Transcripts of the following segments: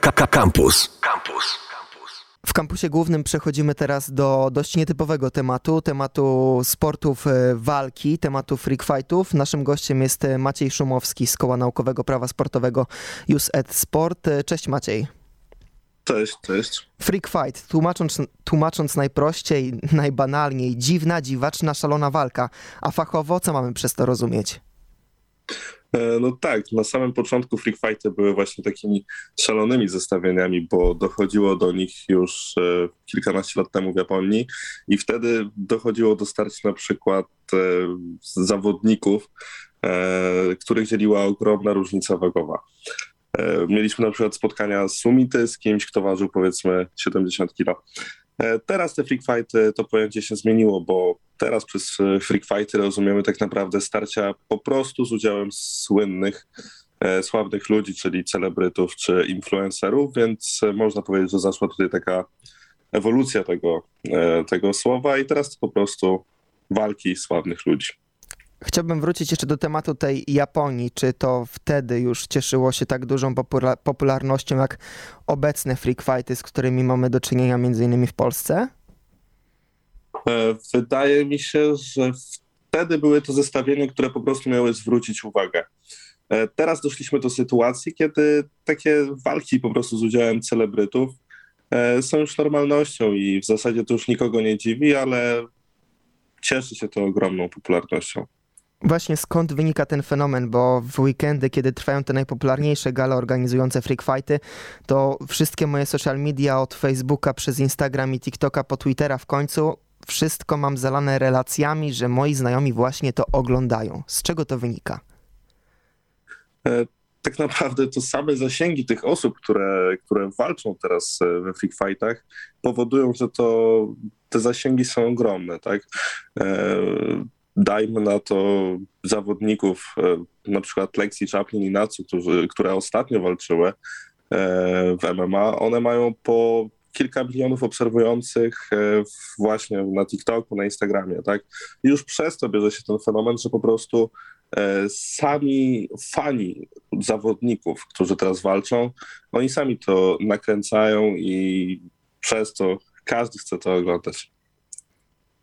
Campus. Campus. W kampusie głównym przechodzimy teraz do dość nietypowego tematu, tematu sportów e, walki, tematu freak fightów. Naszym gościem jest e, Maciej Szumowski z Koła Naukowego Prawa Sportowego Ed Sport. E, cześć Maciej. Cześć, cześć. Freak fight, tłumacząc, tłumacząc najprościej, najbanalniej, dziwna, dziwaczna, szalona walka. A fachowo co mamy przez to rozumieć? E, no tak, na samym początku Freak Fighty były właśnie takimi szalonymi zestawieniami, bo dochodziło do nich już e, kilkanaście lat temu w Japonii i wtedy dochodziło do starć na przykład e, zawodników, których dzieliła ogromna różnica wagowa. Mieliśmy na przykład spotkania z Sumity z kimś, kto ważył powiedzmy 70 kg. Teraz te freak fighty, to pojęcie się zmieniło, bo teraz przez e, freak fighty rozumiemy tak naprawdę starcia po prostu z udziałem słynnych, e, sławnych ludzi, czyli celebrytów czy influencerów, więc e, można powiedzieć, że zaszła tutaj taka ewolucja tego, tego słowa i teraz to po prostu walki sławnych ludzi. Chciałbym wrócić jeszcze do tematu tej Japonii. Czy to wtedy już cieszyło się tak dużą popularnością jak obecne freak fighty, z którymi mamy do czynienia między innymi w Polsce? E, wydaje mi się, że wtedy były to zestawienia, które po prostu miały zwrócić uwagę. E, teraz doszliśmy do sytuacji, kiedy takie walki po prostu z udziałem celebrytów e, są już normalnością i w zasadzie to już nikogo nie dziwi, ale cieszy się to ogromną popularnością. Właśnie skąd wynika ten fenomen, bo w weekendy, kiedy trwają te najpopularniejsze gale organizujące freak fighty, to wszystkie moje social media od Facebooka przez Instagram i TikToka po Twittera w końcu wszystko mam zalane relacjami, że moi znajomi właśnie to oglądają. Z czego to wynika? E, tak naprawdę to same zasięgi tych osób, które, które walczą teraz e, we free fightach, powodują, że to te zasięgi są ogromne, tak? E, dajmy na to zawodników, na przykład Lexi Chaplin i Natsu, którzy, które ostatnio walczyły w MMA, one mają po kilka milionów obserwujących e, właśnie na TikToku, na Instagramie, tak? I już przez to bierze się ten fenomen, że po prostu e, sami fani zawodników, którzy teraz walczą, oni sami to nakręcają i przez to każdy chce to oglądać.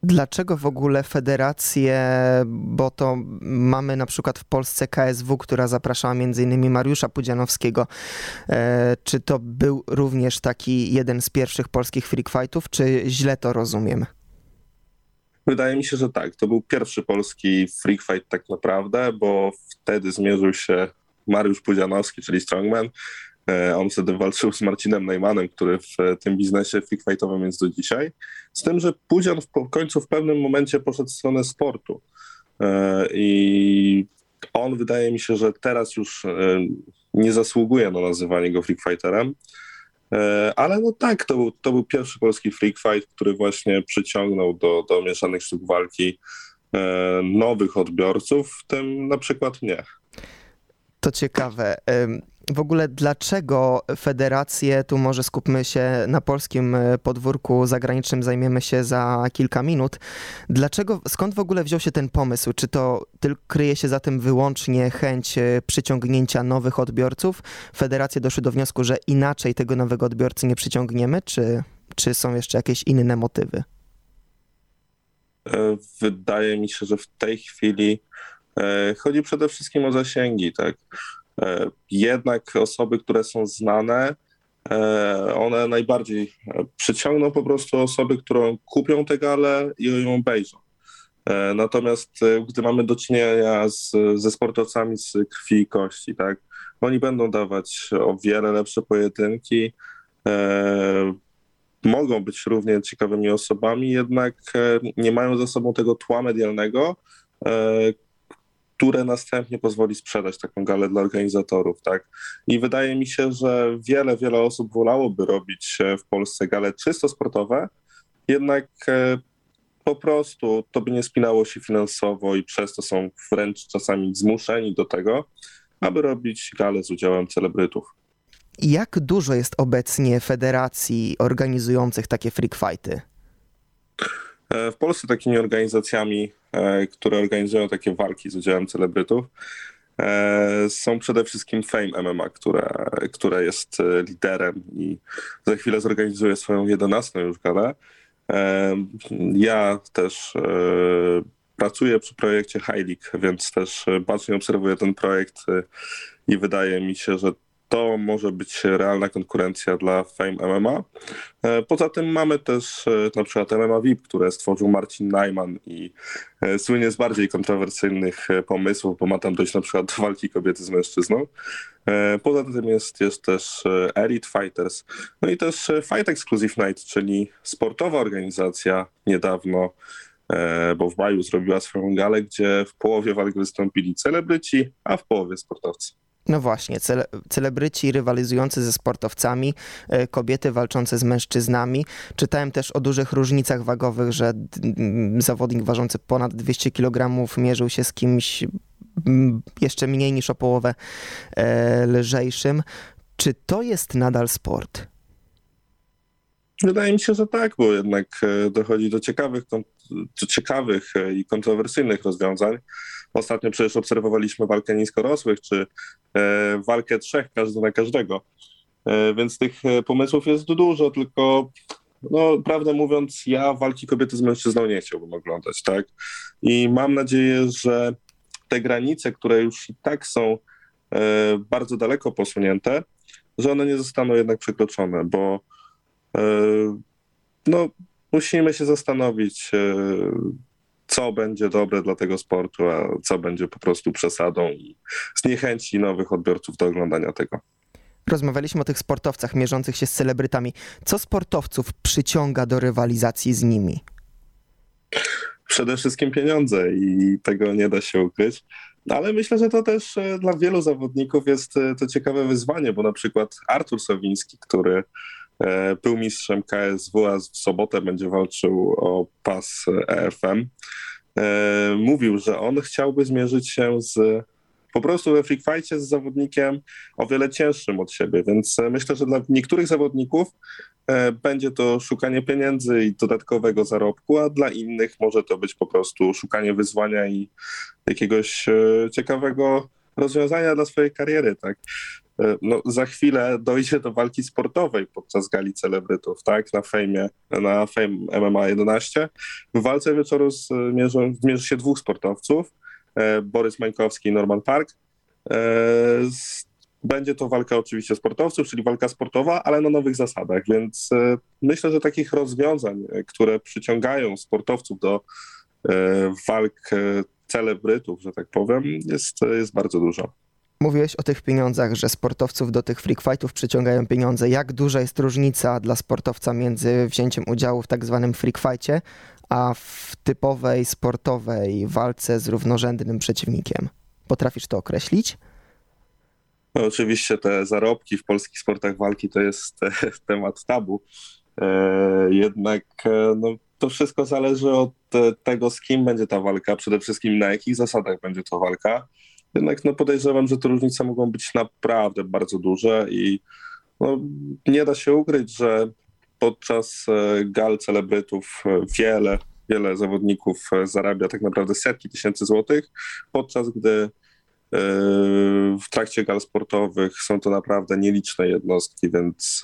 Dlaczego w ogóle federacje, bo to mamy na przykład w Polsce KSW, która zapraszała między innymi Mariusza Pudzianowskiego. E, czy to był również taki jeden z pierwszych polskich freak fightów, czy źle to rozumiem? Wydaje mi się, że tak. To był pierwszy polski freak fight tak naprawdę, bo wtedy zmierzył się Mariusz Pudzianowski, czyli Strongman, on wtedy walczył z Marcinem Najmanem, który w tym biznesie freakfightowym jest do dzisiaj. Z tym, że Pudzian w końcu w pewnym momencie poszedł w stronę sportu. E, I on wydaje mi się, że teraz już e, nie zasługuje na nazywanie go freakfighterem. Ale no tak, to był, to był pierwszy polski freak fight, który właśnie przyciągnął do, do mieszanych sztuk walki nowych odbiorców, w tym na przykład mnie. To ciekawe w ogóle dlaczego federacje, tu może skupmy się na polskim e, podwórku zagranicznym, zajmiemy się za kilka minut. Dlaczego, skąd w ogóle wziął się ten pomysł? Czy to tylko kryje się za tym wyłącznie chęć e, przyciągnięcia nowych odbiorców? Federacje doszły do wniosku, że inaczej tego nowego odbiorcy nie przyciągniemy, czy, czy są jeszcze jakieś inne motywy? E, wydaje mi się, że w tej chwili chodzi przede wszystkim o zasięgi, tak? E, jednak osoby, które są znane, e, one najbardziej e, przyciągną po prostu osoby, które kupią tę galę i ją obejrzą. Natomiast gdy mamy do czynienia z, ze sportowcami z krwi i kości, tak, oni będą dawać o wiele lepsze pojedynki, e, mogą być równie ciekawymi osobami, jednak nie mają za sobą tego tła medialnego, e, które następnie pozwoli sprzedać taką galę dla organizatorów, tak? I wydaje mi się, że wiele, wiele osób wolałoby robić w Polsce gale czysto sportowe, jednak e, po prostu to by nie spinało się finansowo i przez to są wręcz czasami zmuszeni do tego, aby robić gale z udziałem celebrytów. Jak dużo jest obecnie federacji organizujących takie freak fighty? E, w Polsce takimi organizacjami, e, które organizują takie walki z udziałem celebrytów, są przede wszystkim Fame MMA, które, które jest liderem i za chwilę zorganizuje swoją 11 już galę. Ja też pracuję przy projekcie League, więc też bacznie obserwuję ten projekt i wydaje mi się, że to może być realna konkurencja dla Fame MMA. E, poza tym mamy też e, na przykład MMA VIP, które stworzył Marcin Najman i e, słynie z bardziej kontrowersyjnych pomysłów, bo ma tam dojść na przykład do walki kobiety z mężczyzną. Poza tym jest, jest też Elite Fighters, no i też Fight Exclusive Night, czyli sportowa organizacja niedawno bo w maju zrobiła swoją galę, gdzie w połowie walk wystąpili celebryci, a w połowie sportowcy. No właśnie, cele, celebryci rywalizujący ze sportowcami, e, kobiety walczące z mężczyznami. Czytałem też o dużych różnicach wagowych, że zawodnik ważący ponad 200 kg mierzył się z kimś jeszcze mniej niż o połowę e, lżejszym. Czy to jest nadal sport? Wydaje mi się, że tak, bo jednak e, dochodzi do ciekawych, do ciekawych i kontrowersyjnych rozwiązań. Ostatnio przecież obserwowaliśmy walkę niskorosłych, czy e, walkę trzech, każdy na każdego. E, więc tych e, pomysłów jest dużo, tylko no, prawdę mówiąc, ja walki kobiety z mężczyzną nie chciałbym oglądać, tak? I mam nadzieję, że te granice, które już i tak są bardzo daleko posunięte, że one nie zostaną jednak przekroczone, bo no, musimy się zastanowić, co będzie dobre dla tego sportu, a co będzie po prostu przesadą i zniechęci nowych odbiorców do oglądania tego. Rozmawialiśmy o tych sportowcach mierzących się z celebrytami. Co sportowców przyciąga do rywalizacji z nimi? Przede wszystkim pieniądze i tego nie da się ukryć. No, ale myślę, że to też e, dla wielu zawodników jest e, to ciekawe wyzwanie, bo na przykład Artur Sowiński, który e, był mistrzem KSW, a w sobotę będzie walczył o pas EFM, E, mówił, że on chciałby zmierzyć się z po prostu we freak fightie z zawodnikiem o wiele cięższym od siebie, więc e, myślę, że dla niektórych zawodników e, będzie to szukanie pieniędzy i dodatkowego zarobku, a dla innych może to być po prostu szukanie wyzwania i jakiegoś ciekawego rozwiązania dla swojej kariery, tak? E, no, za chwilę dojdzie do walki sportowej podczas gali celebrytów, tak, na fejmie, na Fame MMA 11. W walce wieczoru zmierzy, zmierzy się dwóch sportowców, e, Borys Mańkowski i Norman Park. E, będzie to walka oczywiście sportowców, czyli walka sportowa, ale na nowych zasadach, więc myślę, że takich rozwiązań, które przyciągają sportowców do walk celebrytów, że tak powiem, jest, jest bardzo dużo. Mówiłeś o tych pieniądzach, że sportowców do tych freak fightów przyciągają pieniądze. Jak duża jest różnica dla sportowca między wzięciem udziału w tak zwanym freak fightie, a w typowej sportowej walce z równorzędnym przeciwnikiem? Potrafisz to określić? No, oczywiście te zarobki w polskich sportach walki to jest temat tabu. E, jednak e, no, to wszystko zależy od tego, z kim będzie ta walka, przede wszystkim na jakich zasadach będzie to walka. Jednak no, podejrzewam, że te różnice mogą być naprawdę bardzo duże i no, nie da się ukryć, że podczas e, gal celebrytów e, wiele, wiele zawodników e, zarabia tak naprawdę setki tysięcy złotych, podczas gdy w trakcie gal sportowych są to naprawdę nieliczne jednostki, więc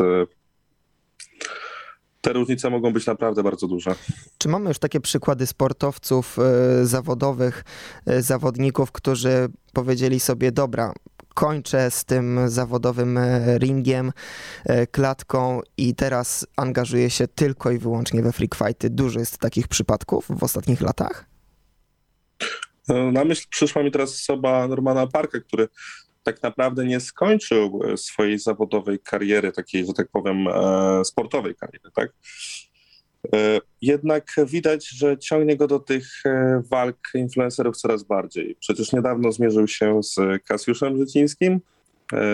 te różnice mogą być naprawdę bardzo duże. Czy mamy już takie przykłady sportowców e, zawodowych, e, zawodników, którzy powiedzieli sobie, dobra, kończę z tym zawodowym e, ringiem, klatką i teraz angażuję się tylko i wyłącznie we freak fighty. Dużo jest takich przypadków w ostatnich latach? Na myśl przyszła mi teraz osoba Normana Parka, który tak naprawdę nie skończył e, swojej zawodowej kariery, takiej, że tak powiem, e, sportowej kariery, tak? E, jednak widać, że ciągnie go do tych walk influencerów coraz bardziej. Przecież niedawno zmierzył się z Kasiuszem Życińskim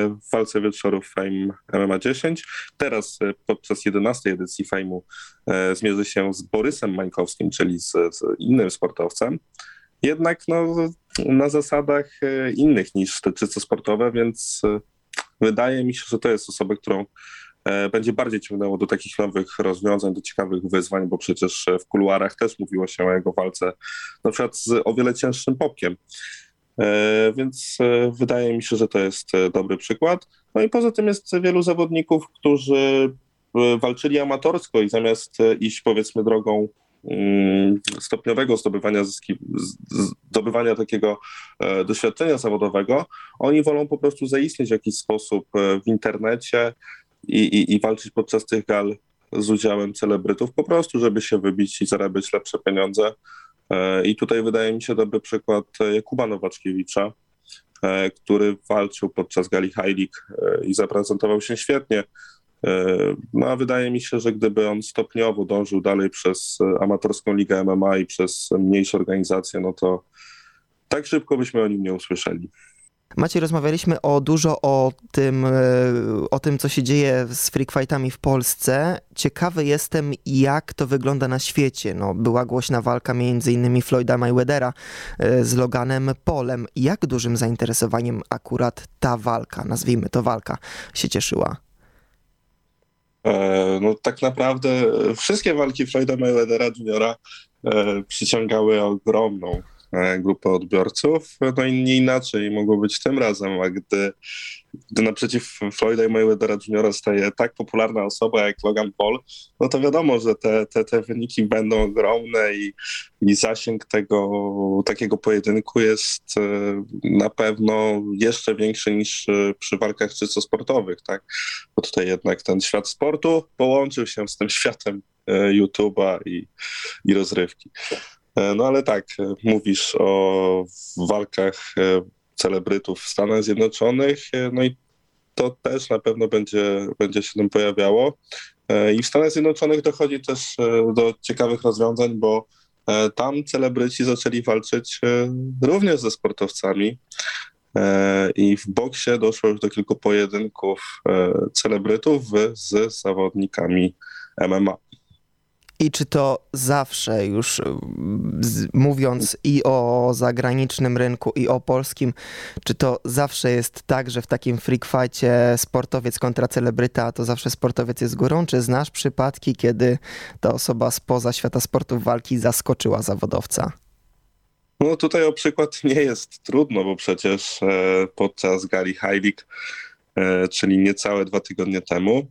w walce wieczorów Fame MMA 10. Teraz podczas 11 edycji Fame'u zmierzy się z Borysem Mańkowskim, czyli z, z innym sportowcem jednak no, na zasadach e, innych niż te czysto sportowe, więc e, wydaje mi się, że to jest osoba, którą e, będzie bardziej ciągnęło do takich nowych rozwiązań, do ciekawych wyzwań, bo przecież w kuluarach też mówiło się o jego walce na przykład z o wiele cięższym popkiem. Więc wydaje mi się, że to jest dobry przykład. No i poza tym jest wielu zawodników, którzy walczyli amatorsko i zamiast iść powiedzmy drogą stopniowego zdobywania, zyski, zdobywania takiego doświadczenia zawodowego, oni wolą po prostu zaistnieć w jakiś sposób w internecie i, i, i walczyć podczas tych gal z udziałem celebrytów, po prostu, żeby się wybić i zarabiać lepsze pieniądze. E, I tutaj wydaje mi się dobry przykład Jakuba Nowaczkiewicza, e, który walczył podczas gali e, i zaprezentował się świetnie. No a wydaje mi się, że gdyby on stopniowo dążył dalej przez amatorską ligę MMA i przez mniejsze organizacje, no to tak szybko byśmy o nim nie usłyszeli. Macie, rozmawialiśmy o dużo o tym, e, o tym, co się dzieje z freak fightami w Polsce. Ciekawy jestem, jak to wygląda na świecie. No, była głośna walka między innymi Floyda Mayweathera e, z Loganem Polem. Jak dużym zainteresowaniem akurat ta walka, nazwijmy to walka, się cieszyła? E, no tak naprawdę wszystkie walki Floyda Mayweathera Juniora przyciągały ogromną E, grupę odbiorców. No i nie inaczej mogło być tym razem, a gdy, gdy naprzeciw Floyda i Mayweathera Juniora staje tak popularna osoba jak Logan Paul, no to wiadomo, że te, te, te wyniki będą ogromne i, i zasięg tego takiego pojedynku jest e, na pewno jeszcze większy niż e, przy walkach czysto sportowych, tak? Bo tutaj jednak ten świat sportu połączył się z tym światem YouTube'a i, i rozrywki. E, no ale tak, e, mówisz o walkach e, celebrytów w Stanach Zjednoczonych, no i to też na pewno będzie, będzie się tam pojawiało. I w Stanach Zjednoczonych dochodzi też do ciekawych rozwiązań, bo tam celebryci zaczęli walczyć również ze sportowcami. I w boksie doszło już do kilku pojedynków celebrytów z zawodnikami MMA. I czy to zawsze już mówiąc i o zagranicznym rynku, i o polskim, czy to zawsze jest tak, że w takim freak fightie sportowiec kontra celebryta, to zawsze sportowiec jest górą? Czy znasz przypadki, kiedy ta osoba spoza świata sportów walki zaskoczyła zawodowca? No tutaj o przykład nie jest trudno, bo przecież e, podczas gali High e, czyli niecałe dwa tygodnie temu,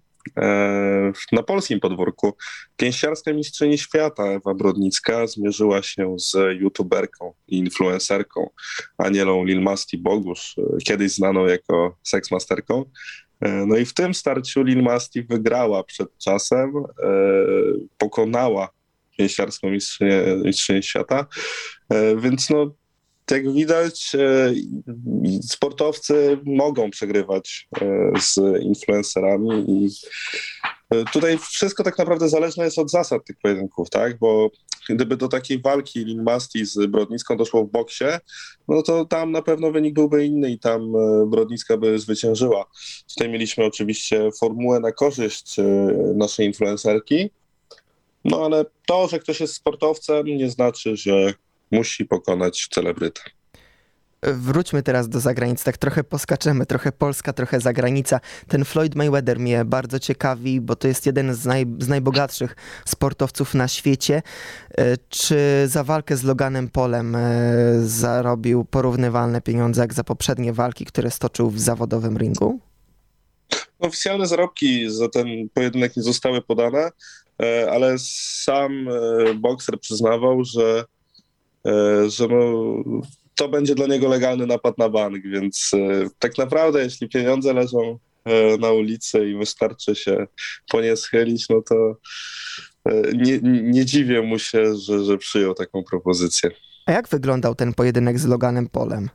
na polskim podwórku. Pięściarska mistrzyni świata Ewa Brodnicka zmierzyła się z youtuberką i influencerką Anielą Lilmasti Bogusz, e, kiedyś znaną jako seksmasterką. E, no i w tym starciu Lilmasti wygrała przed czasem, pokonała pięściarską mistrzynię, mistrzynię świata, więc no jak widać, e, sportowcy mogą przegrywać e, z influencerami i e, tutaj wszystko tak naprawdę zależne jest od zasad tych pojedynków, tak? Bo gdyby do takiej walki Lin Masti z Brodnicką doszło w boksie, no to tam na pewno wynik byłby inny i tam Brodnicka by zwyciężyła. Tutaj mieliśmy oczywiście formułę na korzyść naszej influencerki, no ale to, że ktoś jest sportowcem, nie znaczy, że musi pokonać celebrytę. Wróćmy teraz do zagranicy, tak trochę poskaczemy, trochę Polska, trochę zagranica. Ten Floyd Mayweather mnie bardzo ciekawi, bo to jest jeden z, naj, z najbogatszych sportowców na świecie. E, czy za walkę z Loganem Polem e, zarobił porównywalne pieniądze jak za poprzednie walki, które stoczył w zawodowym ringu? Oficjalne zarobki za ten pojedynek nie zostały podane, e, ale sam bokser przyznawał, że że no, to będzie dla niego legalny napad na bank, więc e, tak naprawdę jeśli pieniądze leżą e, na ulicy i wystarczy się po nie schylić, no to nie, nie dziwię mu się, że, że przyjął taką propozycję. A jak wyglądał ten pojedynek z Loganem Polem?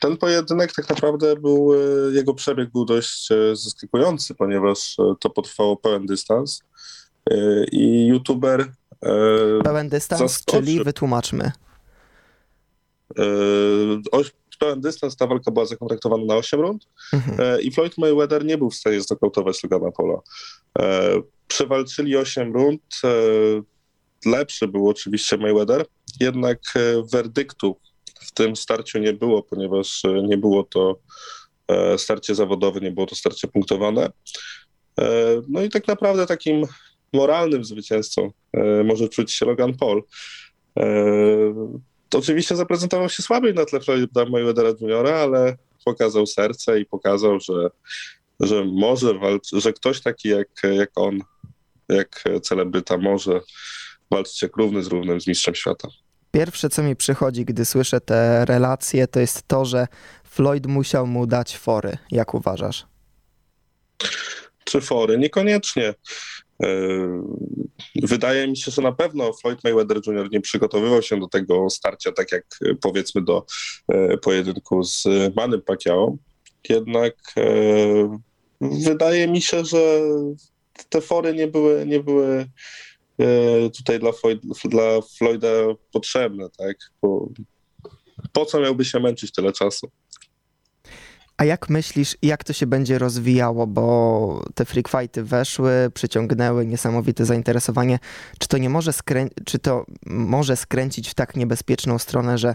Ten pojedynek tak naprawdę był, jego przebieg był dość zaskakujący, ponieważ to potrwało pełen dystans i youtuber E, pełen dystans, zaskoczy. czyli wytłumaczmy. E, pełen dystans, ta walka była zakontraktowana na 8 rund mhm. E, i Floyd Mayweather nie był w stanie znokautować Logana Pola. Przewalczyli 8 rund, lepszy był oczywiście Mayweather, jednak werdyktu w tym starciu nie było, ponieważ nie było to starcie zawodowe, nie było to starcie punktowane. No i tak naprawdę takim moralnym zwycięzcą e, może czuć się Logan Paul. E, oczywiście zaprezentował się słabiej na tle Floyda Mayweathera Jr., ale pokazał serce i pokazał, że, że może walczyć, że ktoś taki jak, jak on, jak celebryta może walczyć jak równy z równym z mistrzem świata. Pierwsze, co mi przychodzi, gdy słyszę te relacje, to jest to, że Floyd musiał mu dać fory. Jak uważasz? Czy fory? Niekoniecznie. E, wydaje mi się, że na pewno Floyd Mayweather Jr. nie przygotowywał się do tego starcia, tak jak e, powiedzmy do e, pojedynku z Manem Pacquiao. Jednak wydaje mi się, że te fory nie były, nie były tutaj dla, Floyd, dla Floyda potrzebne, tak? Po co miałby się męczyć tyle czasu? A jak myślisz, jak to się będzie rozwijało, bo te freak fighty weszły, przyciągnęły niesamowite zainteresowanie. Czy to nie może, czy to może skręcić w tak niebezpieczną stronę, że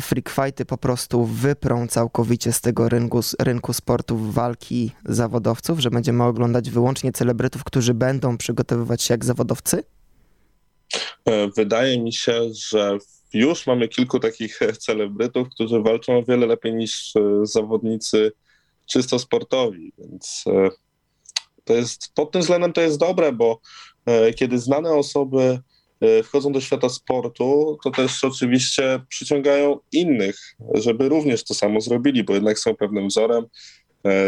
freak fighty po prostu wyprą całkowicie z tego rynku, rynku sportów walki zawodowców, że będziemy oglądać wyłącznie celebrytów, którzy będą przygotowywać się jak zawodowcy? E, wydaje mi się, że już mamy kilku takich celebrytów, którzy walczą o wiele lepiej niż e, zawodnicy czysto sportowi, więc e, to jest, pod tym względem to jest dobre, bo e, kiedy znane osoby wchodzą do świata sportu, to też oczywiście przyciągają innych, żeby również to samo zrobili, bo jednak są pewnym wzorem,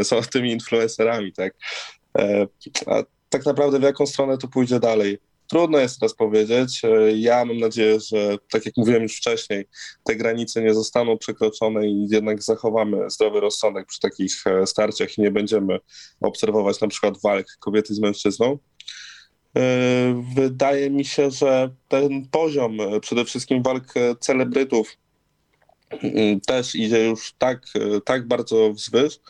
są tymi influencerami, tak? A tak naprawdę w jaką stronę to pójdzie dalej? Trudno jest teraz powiedzieć. E, ja mam nadzieję, że tak jak mówiłem już wcześniej, te granice nie zostaną przekroczone i jednak zachowamy zdrowy rozsądek przy takich e, starciach i nie będziemy obserwować na przykład walk kobiety z mężczyzną. E, wydaje mi się, że ten poziom przede wszystkim walk celebrytów mm, też idzie już tak, tak bardzo wzwyż,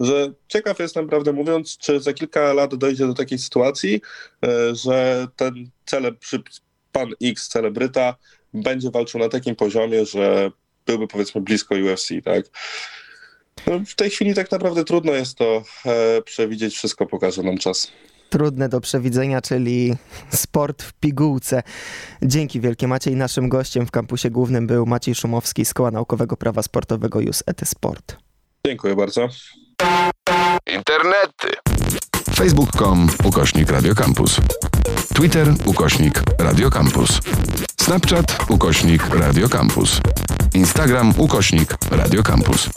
że ciekaw jestem, prawdę mówiąc, czy za kilka lat dojdzie do takiej sytuacji, e, że ten celeb, pan X celebryta będzie walczył na takim poziomie, że byłby powiedzmy blisko UFC, tak? No, w tej chwili tak naprawdę trudno jest to e, przewidzieć, wszystko pokaże nam czas trudne do przewidzenia, czyli sport w pigułce. Dzięki wielkie Maciej. Naszym gościem w kampusie głównym był Maciej Szumowski z Koła Naukowego Prawa Sportowego JUS ET Sport. Dziękuję bardzo. Internety. Facebook.com ukośnik Radiocampus. Twitter ukośnik Radiocampus. Snapchat ukośnik Radiocampus. Instagram ukośnik Radiocampus.